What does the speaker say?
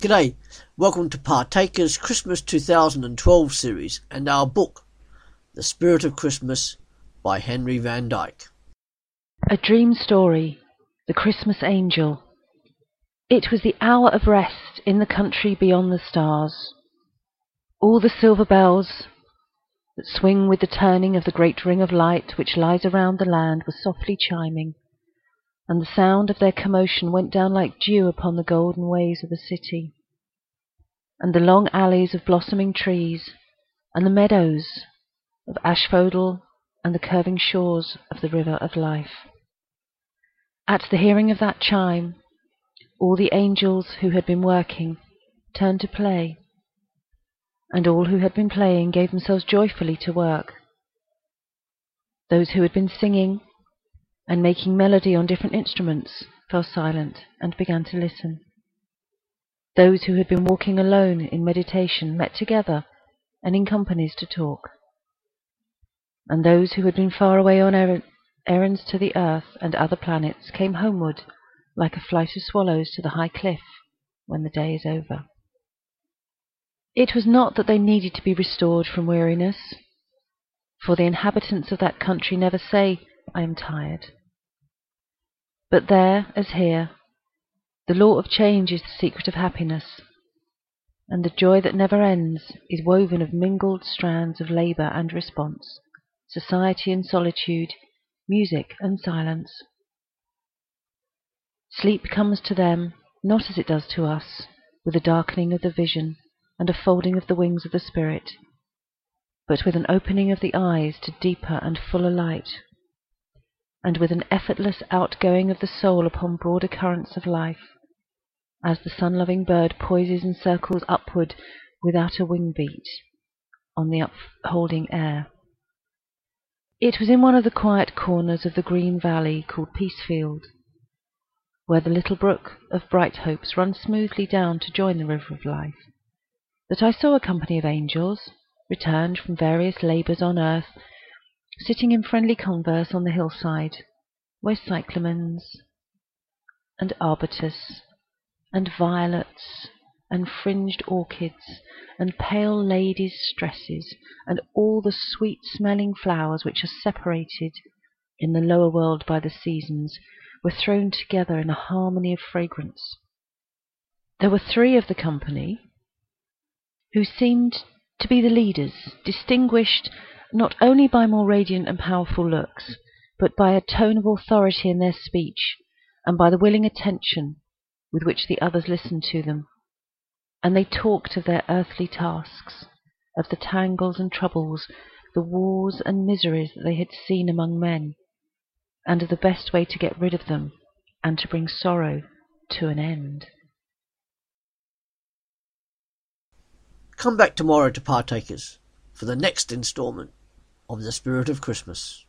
G'day, welcome to Partaker's Christmas 2012 series and our book, The Spirit of Christmas by Henry Van Dyke. A Dream Story The Christmas Angel. It was the hour of rest in the country beyond the stars. All the silver bells that swing with the turning of the great ring of light which lies around the land were softly chiming and the sound of their commotion went down like dew upon the golden ways of the city, and the long alleys of blossoming trees, and the meadows of asphodel, and the curving shores of the river of life. At the hearing of that chime, all the angels who had been working turned to play, and all who had been playing gave themselves joyfully to work. Those who had been singing and making melody on different instruments, fell silent and began to listen. Those who had been walking alone in meditation met together and in companies to talk. And those who had been far away on er errands to the earth and other planets came homeward like a flight of swallows to the high cliff when the day is over. It was not that they needed to be restored from weariness, for the inhabitants of that country never say, I am tired. But there, as here, the law of change is the secret of happiness, and the joy that never ends is woven of mingled strands of labour and response, society and solitude, music and silence. Sleep comes to them, not as it does to us, with a darkening of the vision and a folding of the wings of the spirit, but with an opening of the eyes to deeper and fuller light and with an effortless outgoing of the soul upon broader currents of life, as the sun-loving bird poises and circles upward without a wing beat on the upholding air. It was in one of the quiet corners of the green valley called Peacefield, where the little brook of Bright Hopes runs smoothly down to join the river of life, that I saw a company of angels, returned from various labours on earth, sitting in friendly converse on the hillside, where cyclamens and arbutus and violets and fringed orchids and pale ladies' tresses and all the sweet smelling flowers which are separated in the lower world by the seasons were thrown together in a harmony of fragrance. There were three of the company who seemed to be the leaders, distinguished not only by more radiant and powerful looks, but by a tone of authority in their speech, and by the willing attention with which the others listened to them. And they talked of their earthly tasks, of the tangles and troubles, the wars and miseries that they had seen among men, and of the best way to get rid of them and to bring sorrow to an end. Come back tomorrow to Partakers for the next instalment of the Spirit of Christmas.